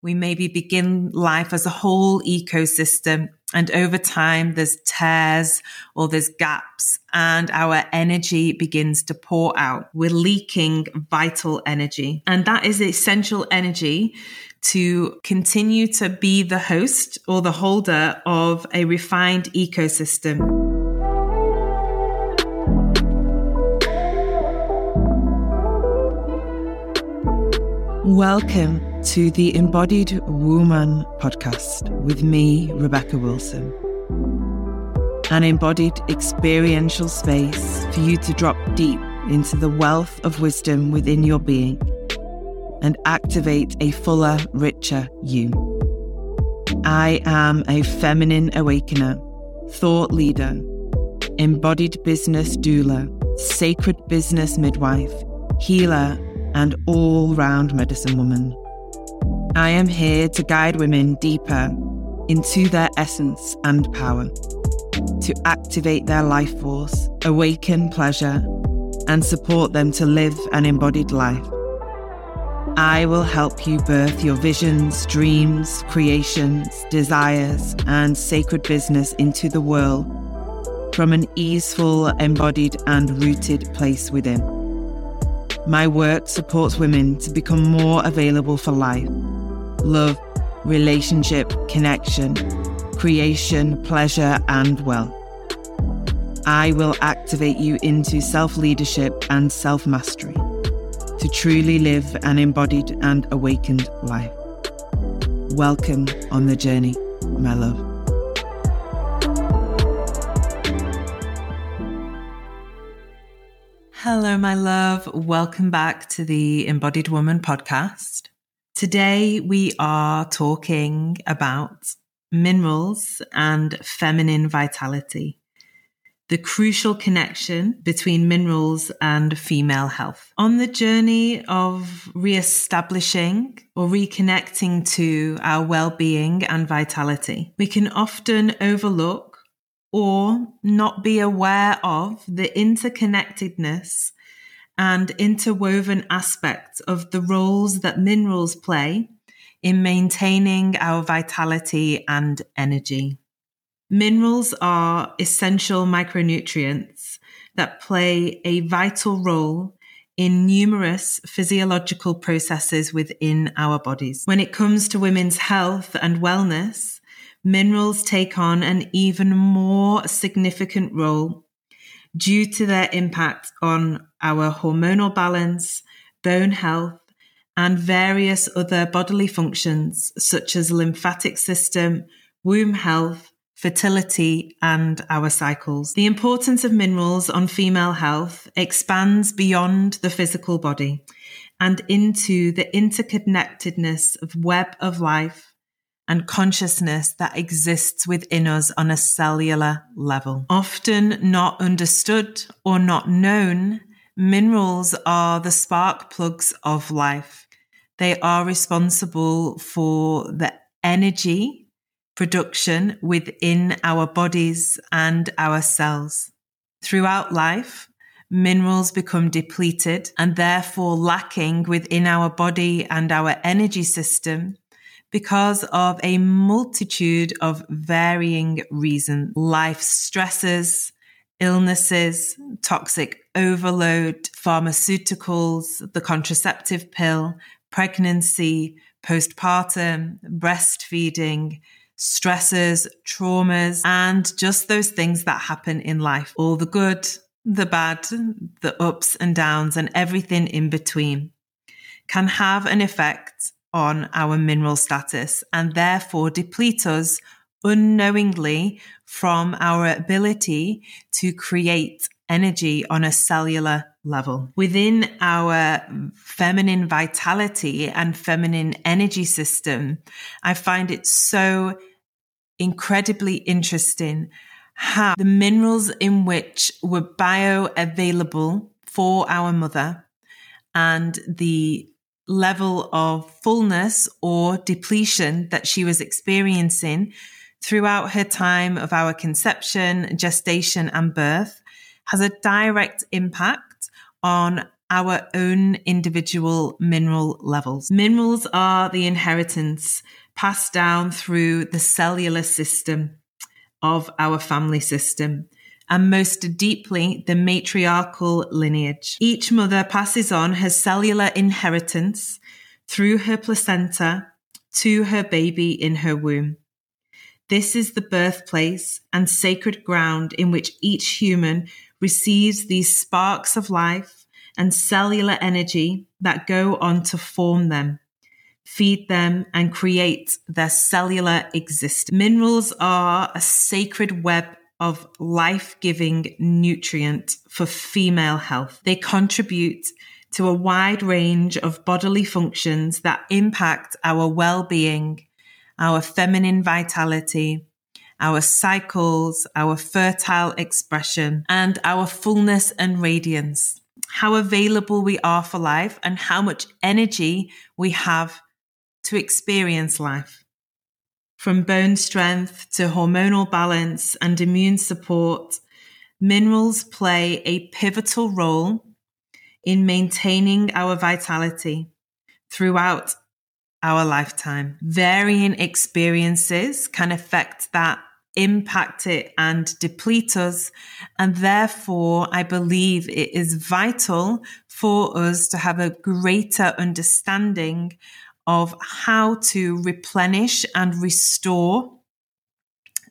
We maybe begin life as a whole ecosystem and over time there's tears or there's gaps and our energy begins to pour out. We're leaking vital energy and that is essential energy to continue to be the host or the holder of a refined ecosystem. Welcome to the Embodied Woman podcast with me, Rebecca Wilson. An embodied experiential space for you to drop deep into the wealth of wisdom within your being and activate a fuller, richer you. I am a feminine awakener, thought leader, embodied business doula, sacred business midwife, healer, and all round medicine woman. I am here to guide women deeper into their essence and power, to activate their life force, awaken pleasure, and support them to live an embodied life. I will help you birth your visions, dreams, creations, desires, and sacred business into the world from an easeful, embodied, and rooted place within. My work supports women to become more available for life, love, relationship, connection, creation, pleasure, and wealth. I will activate you into self leadership and self mastery to truly live an embodied and awakened life. Welcome on the journey, my love. Hello, my love. Welcome back to the Embodied Woman podcast. Today we are talking about minerals and feminine vitality, the crucial connection between minerals and female health. On the journey of re-establishing or reconnecting to our well-being and vitality, we can often overlook or not be aware of the interconnectedness and interwoven aspects of the roles that minerals play in maintaining our vitality and energy. Minerals are essential micronutrients that play a vital role in numerous physiological processes within our bodies. When it comes to women's health and wellness, minerals take on an even more significant role due to their impact on our hormonal balance, bone health, and various other bodily functions such as lymphatic system, womb health, fertility, and our cycles. The importance of minerals on female health expands beyond the physical body and into the interconnectedness of web of life and consciousness that exists within us on a cellular level. Often not understood or not known, minerals are the spark plugs of life. They are responsible for the energy production within our bodies and our cells. Throughout life, minerals become depleted and therefore lacking within our body and our energy system because of a multitude of varying reasons. Life stresses, illnesses, toxic overload, pharmaceuticals, the contraceptive pill, pregnancy, postpartum, breastfeeding, stresses, traumas, and just those things that happen in life. All the good, the bad, the ups and downs, and everything in between can have an effect on our mineral status and therefore deplete us unknowingly from our ability to create energy on a cellular level. Within our feminine vitality and feminine energy system, I find it so incredibly interesting how the minerals in which were bioavailable for our mother and the level of fullness or depletion that she was experiencing throughout her time of our conception, gestation, and birth has a direct impact on our own individual mineral levels. Minerals are the inheritance passed down through the cellular system of our family system and most deeply the matriarchal lineage. Each mother passes on her cellular inheritance through her placenta to her baby in her womb. This is the birthplace and sacred ground in which each human receives these sparks of life and cellular energy that go on to form them, feed them, and create their cellular existence. Minerals are a sacred web of life giving nutrient for female health. They contribute to a wide range of bodily functions that impact our well being, our feminine vitality, our cycles, our fertile expression, and our fullness and radiance. How available we are for life and how much energy we have to experience life. From bone strength to hormonal balance and immune support, minerals play a pivotal role in maintaining our vitality throughout our lifetime. Varying experiences can affect that, impact it, and deplete us. And therefore, I believe it is vital for us to have a greater understanding of how to replenish and restore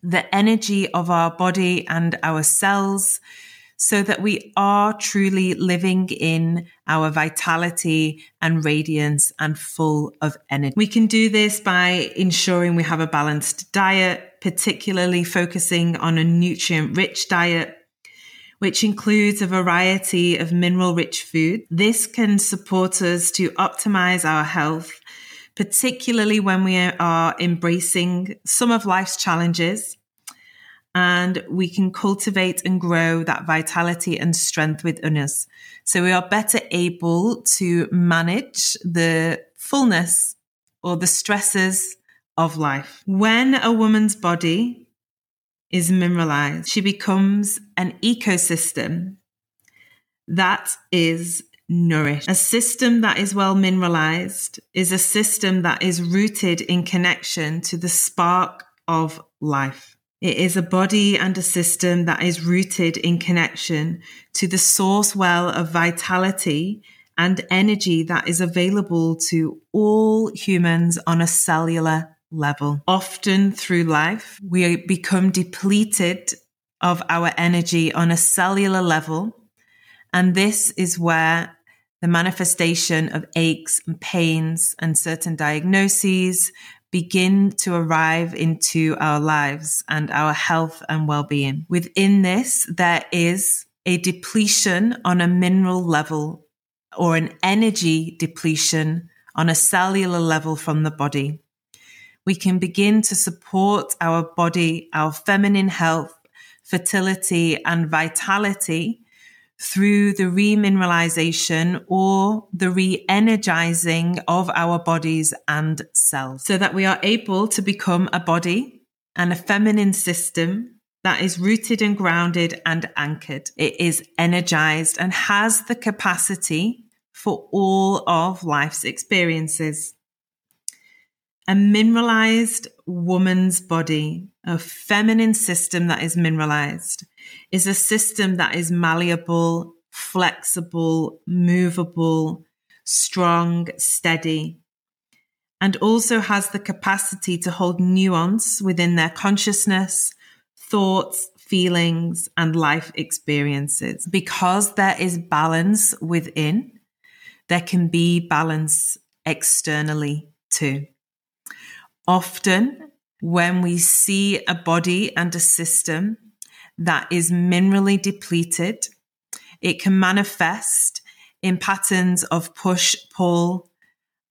the energy of our body and our cells so that we are truly living in our vitality and radiance and full of energy. We can do this by ensuring we have a balanced diet, particularly focusing on a nutrient rich diet which includes a variety of mineral rich food. This can support us to optimize our health particularly when we are embracing some of life's challenges. And we can cultivate and grow that vitality and strength within us. So we are better able to manage the fullness or the stresses of life. When a woman's body is mineralized, she becomes an ecosystem that is nourished. A system that is well mineralized is a system that is rooted in connection to the spark of life. It is a body and a system that is rooted in connection to the source well of vitality and energy that is available to all humans on a cellular level. Often through life, we become depleted of our energy on a cellular level. And this is where the manifestation of aches and pains and certain diagnoses begin to arrive into our lives and our health and well-being. Within this, there is a depletion on a mineral level or an energy depletion on a cellular level from the body. We can begin to support our body, our feminine health, fertility and vitality through the remineralization or the re-energizing of our bodies and cells so that we are able to become a body and a feminine system that is rooted and grounded and anchored. It is energized and has the capacity for all of life's experiences. A mineralized woman's body, a feminine system that is mineralized, is a system that is malleable, flexible, movable, strong, steady, and also has the capacity to hold nuance within their consciousness, thoughts, feelings, and life experiences. Because there is balance within, there can be balance externally too. Often, when we see a body and a system that is minerally depleted, it can manifest in patterns of push, pull,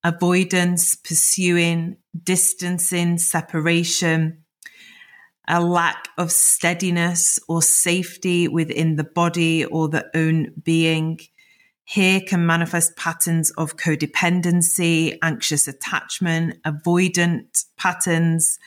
avoidance, pursuing, distancing, separation, a lack of steadiness or safety within the body or the own being, here can manifest patterns of codependency, anxious attachment, avoidant patterns.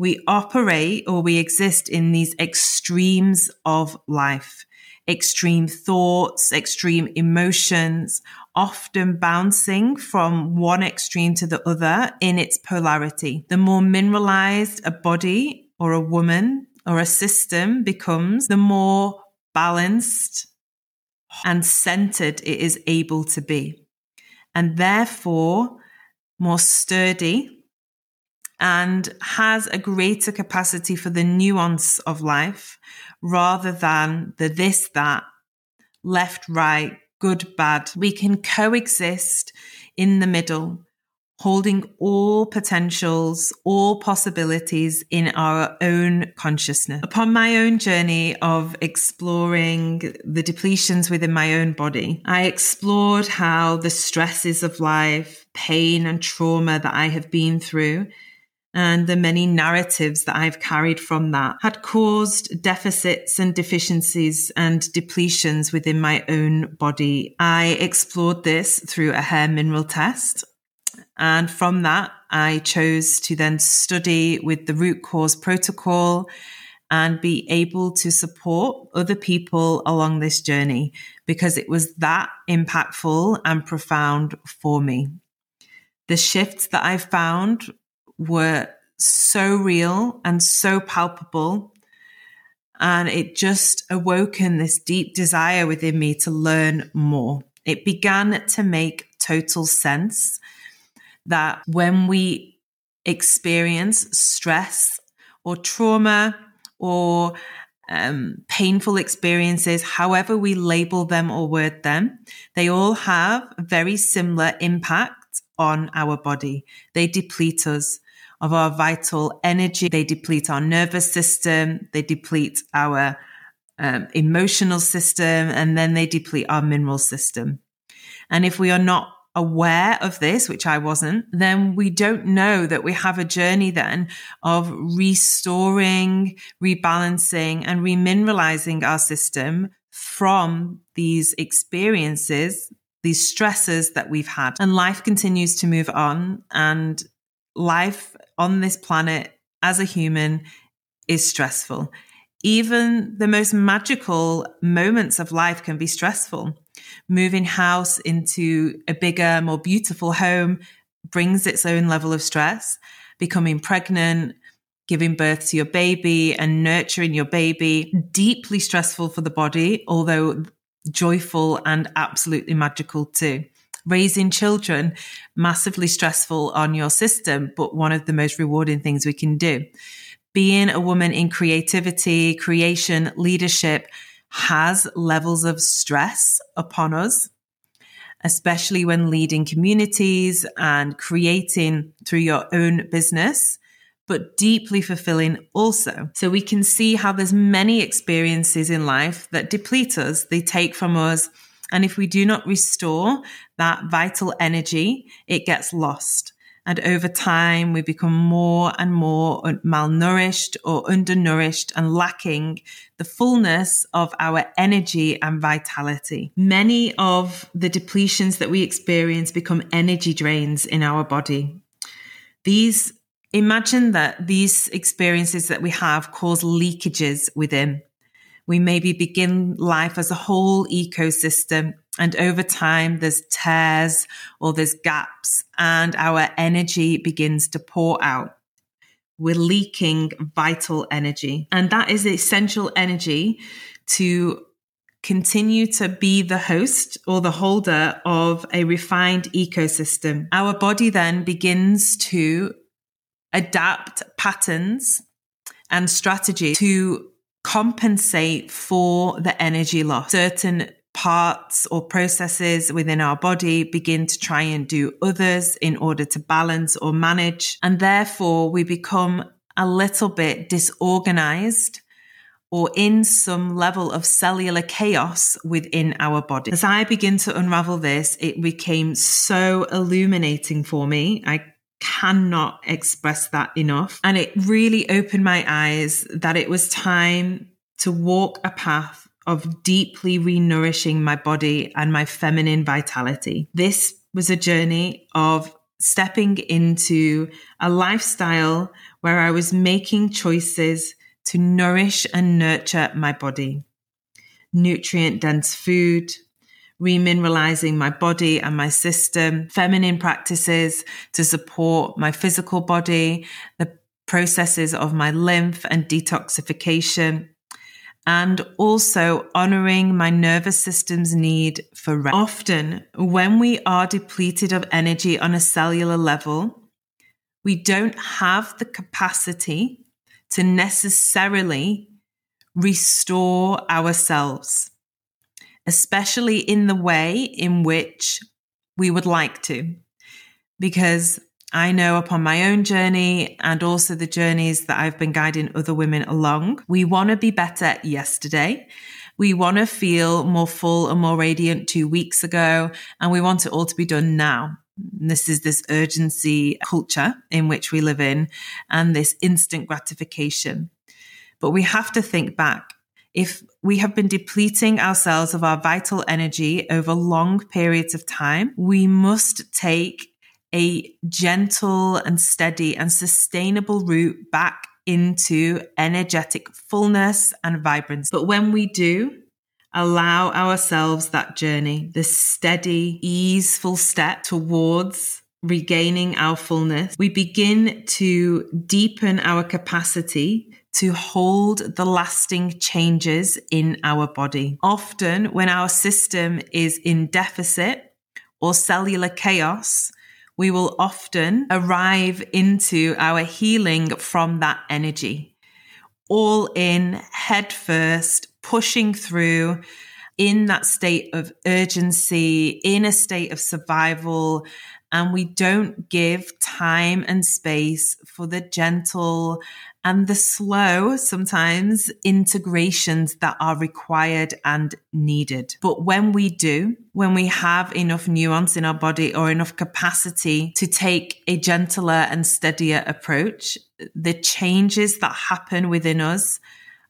We operate or we exist in these extremes of life. extreme thoughts, extreme emotions, often bouncing from one extreme to the other in its polarity. The more mineralized a body or a woman or a system becomes, the more balanced and centered it is able to be. And therefore, more sturdy and has a greater capacity for the nuance of life rather than the this, that, left, right, good, bad. We can coexist in the middle, holding all potentials, all possibilities in our own consciousness. Upon my own journey of exploring the depletions within my own body, I explored how the stresses of life, pain and trauma that I have been through and the many narratives that I've carried from that had caused deficits and deficiencies and depletions within my own body. I explored this through a hair mineral test. And from that, I chose to then study with the root cause protocol and be able to support other people along this journey because it was that impactful and profound for me. The shifts that I found were so real and so palpable. And it just awoken this deep desire within me to learn more. It began to make total sense that when we experience stress or trauma or um, painful experiences, however we label them or word them, they all have a very similar impact on our body. They deplete us of our vital energy. They deplete our nervous system. They deplete our um, emotional system and then they deplete our mineral system. And if we are not aware of this, which I wasn't, then we don't know that we have a journey then of restoring, rebalancing and remineralizing our system from these experiences, these stresses that we've had. And life continues to move on and life on this planet as a human is stressful. Even the most magical moments of life can be stressful. Moving house into a bigger, more beautiful home brings its own level of stress. Becoming pregnant, giving birth to your baby and nurturing your baby, deeply stressful for the body, although joyful and absolutely magical too raising children massively stressful on your system, but one of the most rewarding things we can do. Being a woman in creativity, creation, leadership has levels of stress upon us, especially when leading communities and creating through your own business but deeply fulfilling also. So we can see how there's many experiences in life that deplete us. They take from us and if we do not restore that vital energy, it gets lost. And over time, we become more and more malnourished or undernourished and lacking the fullness of our energy and vitality. Many of the depletions that we experience become energy drains in our body. These, imagine that these experiences that we have cause leakages within. We maybe begin life as a whole ecosystem and over time there's tears or there's gaps and our energy begins to pour out. We're leaking vital energy and that is essential energy to continue to be the host or the holder of a refined ecosystem. Our body then begins to adapt patterns and strategy to compensate for the energy loss. Certain parts or processes within our body begin to try and do others in order to balance or manage. And therefore we become a little bit disorganized or in some level of cellular chaos within our body. As I begin to unravel this, it became so illuminating for me. I cannot express that enough. And it really opened my eyes that it was time to walk a path of deeply renourishing my body and my feminine vitality. This was a journey of stepping into a lifestyle where I was making choices to nourish and nurture my body. nutrient dense food, remineralizing my body and my system, feminine practices to support my physical body, the processes of my lymph and detoxification, and also honoring my nervous system's need for rest. Often, when we are depleted of energy on a cellular level, we don't have the capacity to necessarily restore ourselves, especially in the way in which we would like to. Because I know upon my own journey and also the journeys that I've been guiding other women along, we want to be better yesterday. We want to feel more full and more radiant two weeks ago, and we want it all to be done now. This is this urgency culture in which we live in and this instant gratification. But we have to think back. If we have been depleting ourselves of our vital energy over long periods of time, we must take a gentle and steady and sustainable route back into energetic fullness and vibrance. But when we do, allow ourselves that journey, the steady, easeful step towards regaining our fullness, we begin to deepen our capacity to hold the lasting changes in our body. Often, when our system is in deficit or cellular chaos, we will often arrive into our healing from that energy. All in head first, pushing through in that state of urgency, in a state of survival. And we don't give time and space for the gentle and the slow, sometimes integrations that are required and needed. But when we do, when we have enough nuance in our body or enough capacity to take a gentler and steadier approach, the changes that happen within us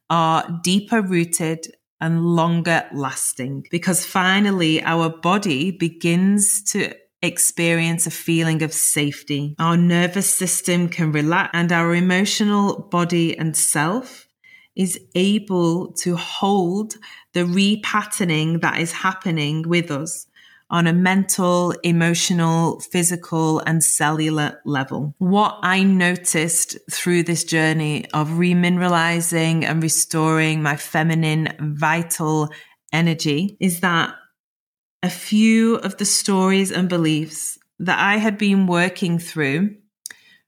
are deeper rooted and longer lasting because finally our body begins to experience a feeling of safety. Our nervous system can relax and our emotional body and self is able to hold the repatterning that is happening with us on a mental, emotional, physical, and cellular level. What I noticed through this journey of remineralizing and restoring my feminine vital energy is that a few of the stories and beliefs that I had been working through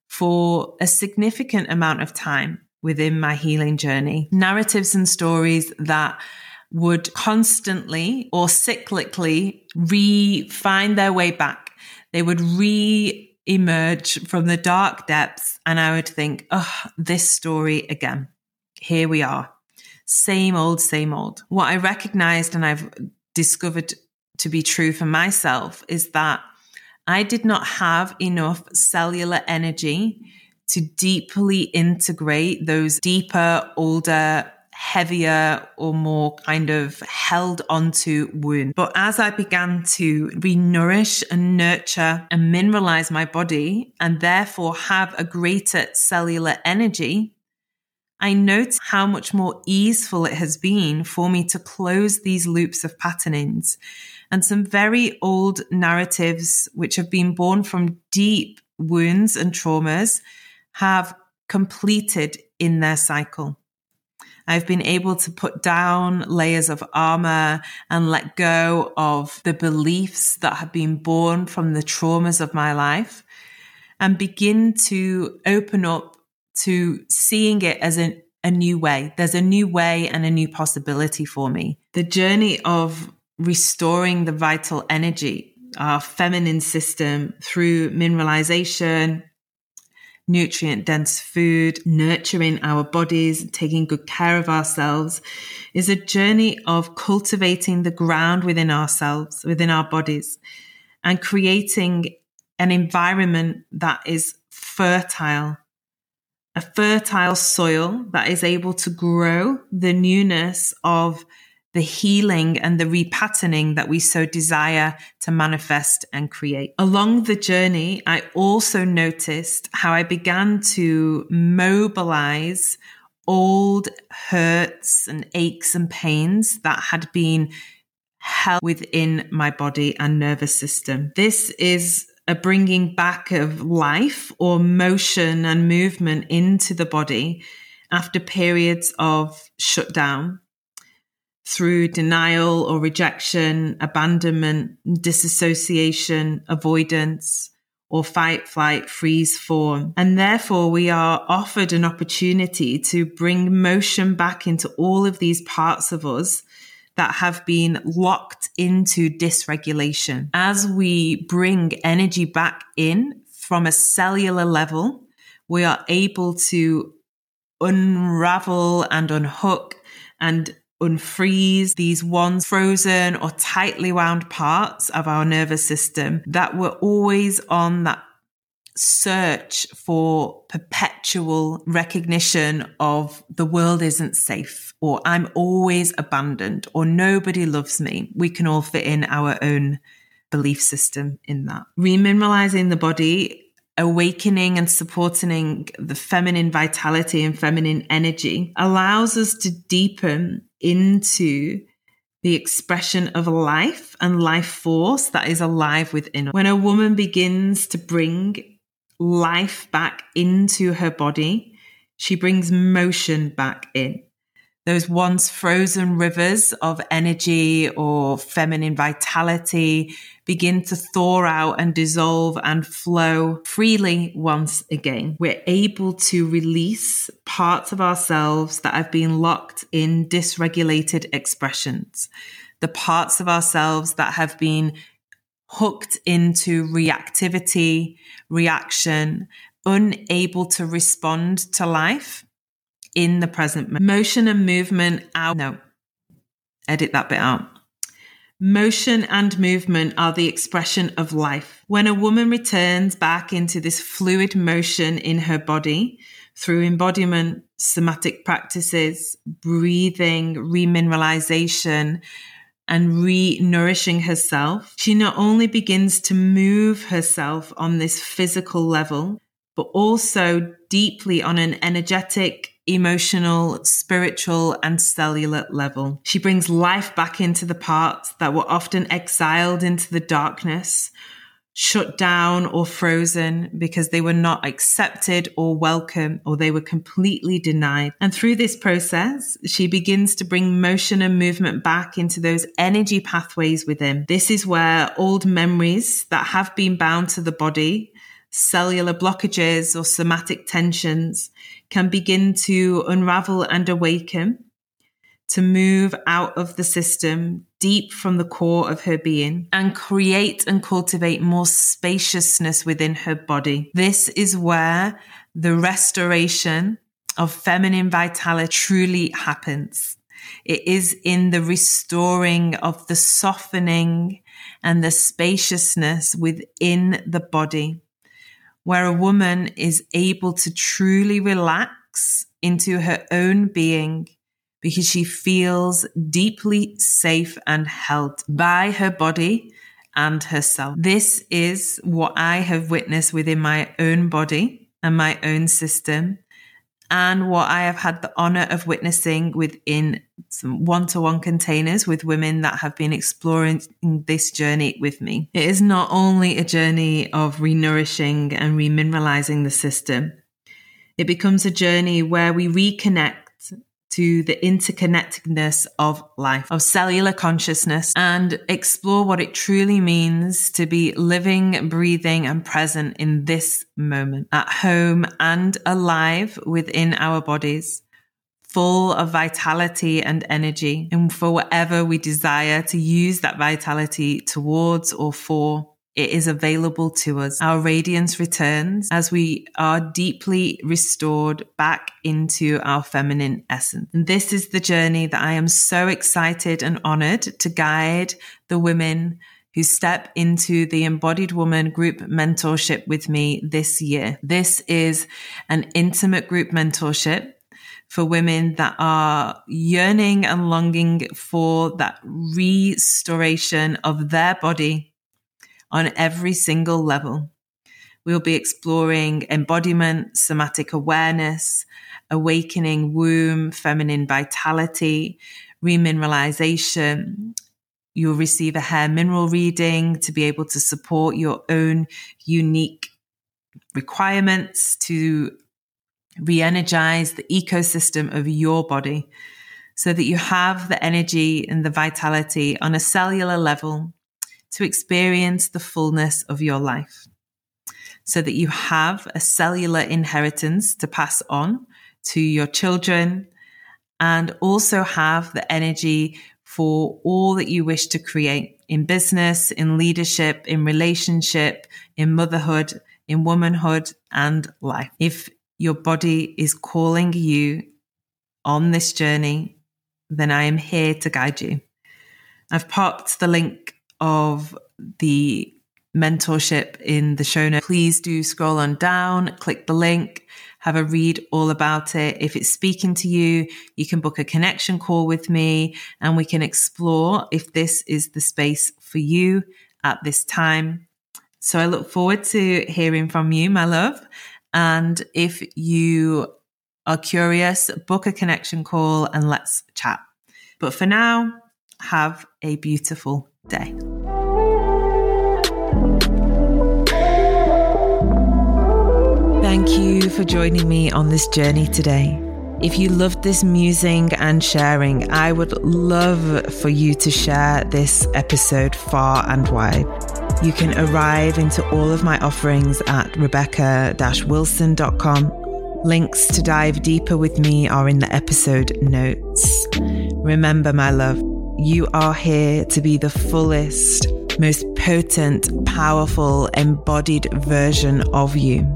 for a significant amount of time within my healing journey. Narratives and stories that would constantly or cyclically re find their way back. They would re emerge from the dark depths. And I would think, oh, this story again. Here we are. Same old, same old. What I recognized and I've discovered to be true for myself is that I did not have enough cellular energy to deeply integrate those deeper, older, heavier or more kind of held onto wounds. But as I began to re-nourish and nurture and mineralize my body and therefore have a greater cellular energy, I note how much more easeful it has been for me to close these loops of patternings and some very old narratives, which have been born from deep wounds and traumas, have completed in their cycle. I've been able to put down layers of armor and let go of the beliefs that have been born from the traumas of my life and begin to open up to seeing it as a, a new way. There's a new way and a new possibility for me. The journey of restoring the vital energy, our feminine system through mineralization, nutrient dense food, nurturing our bodies, taking good care of ourselves is a journey of cultivating the ground within ourselves, within our bodies, and creating an environment that is fertile, a fertile soil that is able to grow the newness of the healing and the repatterning that we so desire to manifest and create. Along the journey, I also noticed how I began to mobilize old hurts and aches and pains that had been held within my body and nervous system. This is a bringing back of life or motion and movement into the body after periods of shutdown through denial or rejection, abandonment, disassociation, avoidance, or fight, flight, freeze form. And therefore, we are offered an opportunity to bring motion back into all of these parts of us that have been locked into dysregulation. As we bring energy back in from a cellular level, we are able to unravel and unhook and unfreeze these once frozen or tightly wound parts of our nervous system that were always on that search for perpetual recognition of the world isn't safe or I'm always abandoned or nobody loves me. We can all fit in our own belief system in that. Remineralizing the body awakening and supporting the feminine vitality and feminine energy allows us to deepen into the expression of life and life force that is alive within. When a woman begins to bring life back into her body, she brings motion back in those once frozen rivers of energy or feminine vitality begin to thaw out and dissolve and flow freely once again. We're able to release parts of ourselves that have been locked in dysregulated expressions, the parts of ourselves that have been hooked into reactivity, reaction, unable to respond to life in the present motion and movement out. No, edit that bit out. Motion and movement are the expression of life. When a woman returns back into this fluid motion in her body through embodiment, somatic practices, breathing, remineralization, and re nourishing herself, she not only begins to move herself on this physical level, but also deeply on an energetic, emotional, spiritual, and cellular level. She brings life back into the parts that were often exiled into the darkness, shut down or frozen because they were not accepted or welcome or they were completely denied. And through this process, she begins to bring motion and movement back into those energy pathways within. This is where old memories that have been bound to the body cellular blockages or somatic tensions can begin to unravel and awaken, to move out of the system deep from the core of her being and create and cultivate more spaciousness within her body. This is where the restoration of feminine vitality truly happens. It is in the restoring of the softening and the spaciousness within the body where a woman is able to truly relax into her own being because she feels deeply safe and held by her body and herself. This is what I have witnessed within my own body and my own system and what I have had the honor of witnessing within some one to one containers with women that have been exploring this journey with me. It is not only a journey of renourishing and remineralizing the system, it becomes a journey where we reconnect to the interconnectedness of life, of cellular consciousness, and explore what it truly means to be living, breathing, and present in this moment, at home and alive within our bodies, full of vitality and energy, and for whatever we desire to use that vitality towards or for it is available to us. Our radiance returns as we are deeply restored back into our feminine essence. And this is the journey that I am so excited and honored to guide the women who step into the Embodied Woman group mentorship with me this year. This is an intimate group mentorship for women that are yearning and longing for that restoration of their body on every single level. We'll be exploring embodiment, somatic awareness, awakening womb, feminine vitality, remineralization. You'll receive a hair mineral reading to be able to support your own unique requirements to re energize the ecosystem of your body so that you have the energy and the vitality on a cellular level to experience the fullness of your life. So that you have a cellular inheritance to pass on to your children and also have the energy for all that you wish to create in business, in leadership, in relationship, in motherhood, in womanhood and life. If your body is calling you on this journey, then I am here to guide you. I've popped the link of the mentorship in the show notes. Please do scroll on down, click the link, have a read all about it. If it's speaking to you, you can book a connection call with me and we can explore if this is the space for you at this time. So I look forward to hearing from you, my love. And if you are curious, book a connection call and let's chat. But for now, have a beautiful day. Thank you for joining me on this journey today. If you loved this musing and sharing, I would love for you to share this episode far and wide. You can arrive into all of my offerings at rebecca wilson.com Links to dive deeper with me are in the episode notes. Remember, my love, you are here to be the fullest, most potent, powerful, embodied version of you.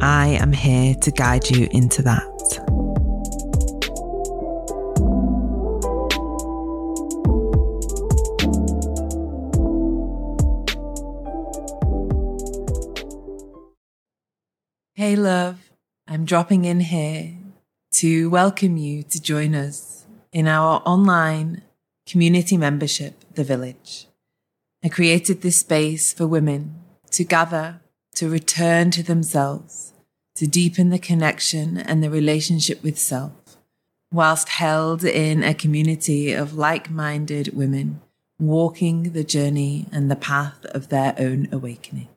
I am here to guide you into that. Hey, love. I'm dropping in here to welcome you to join us in our online community membership, The Village. I created this space for women to gather, to return to themselves, to deepen the connection and the relationship with self, whilst held in a community of like minded women walking the journey and the path of their own awakening.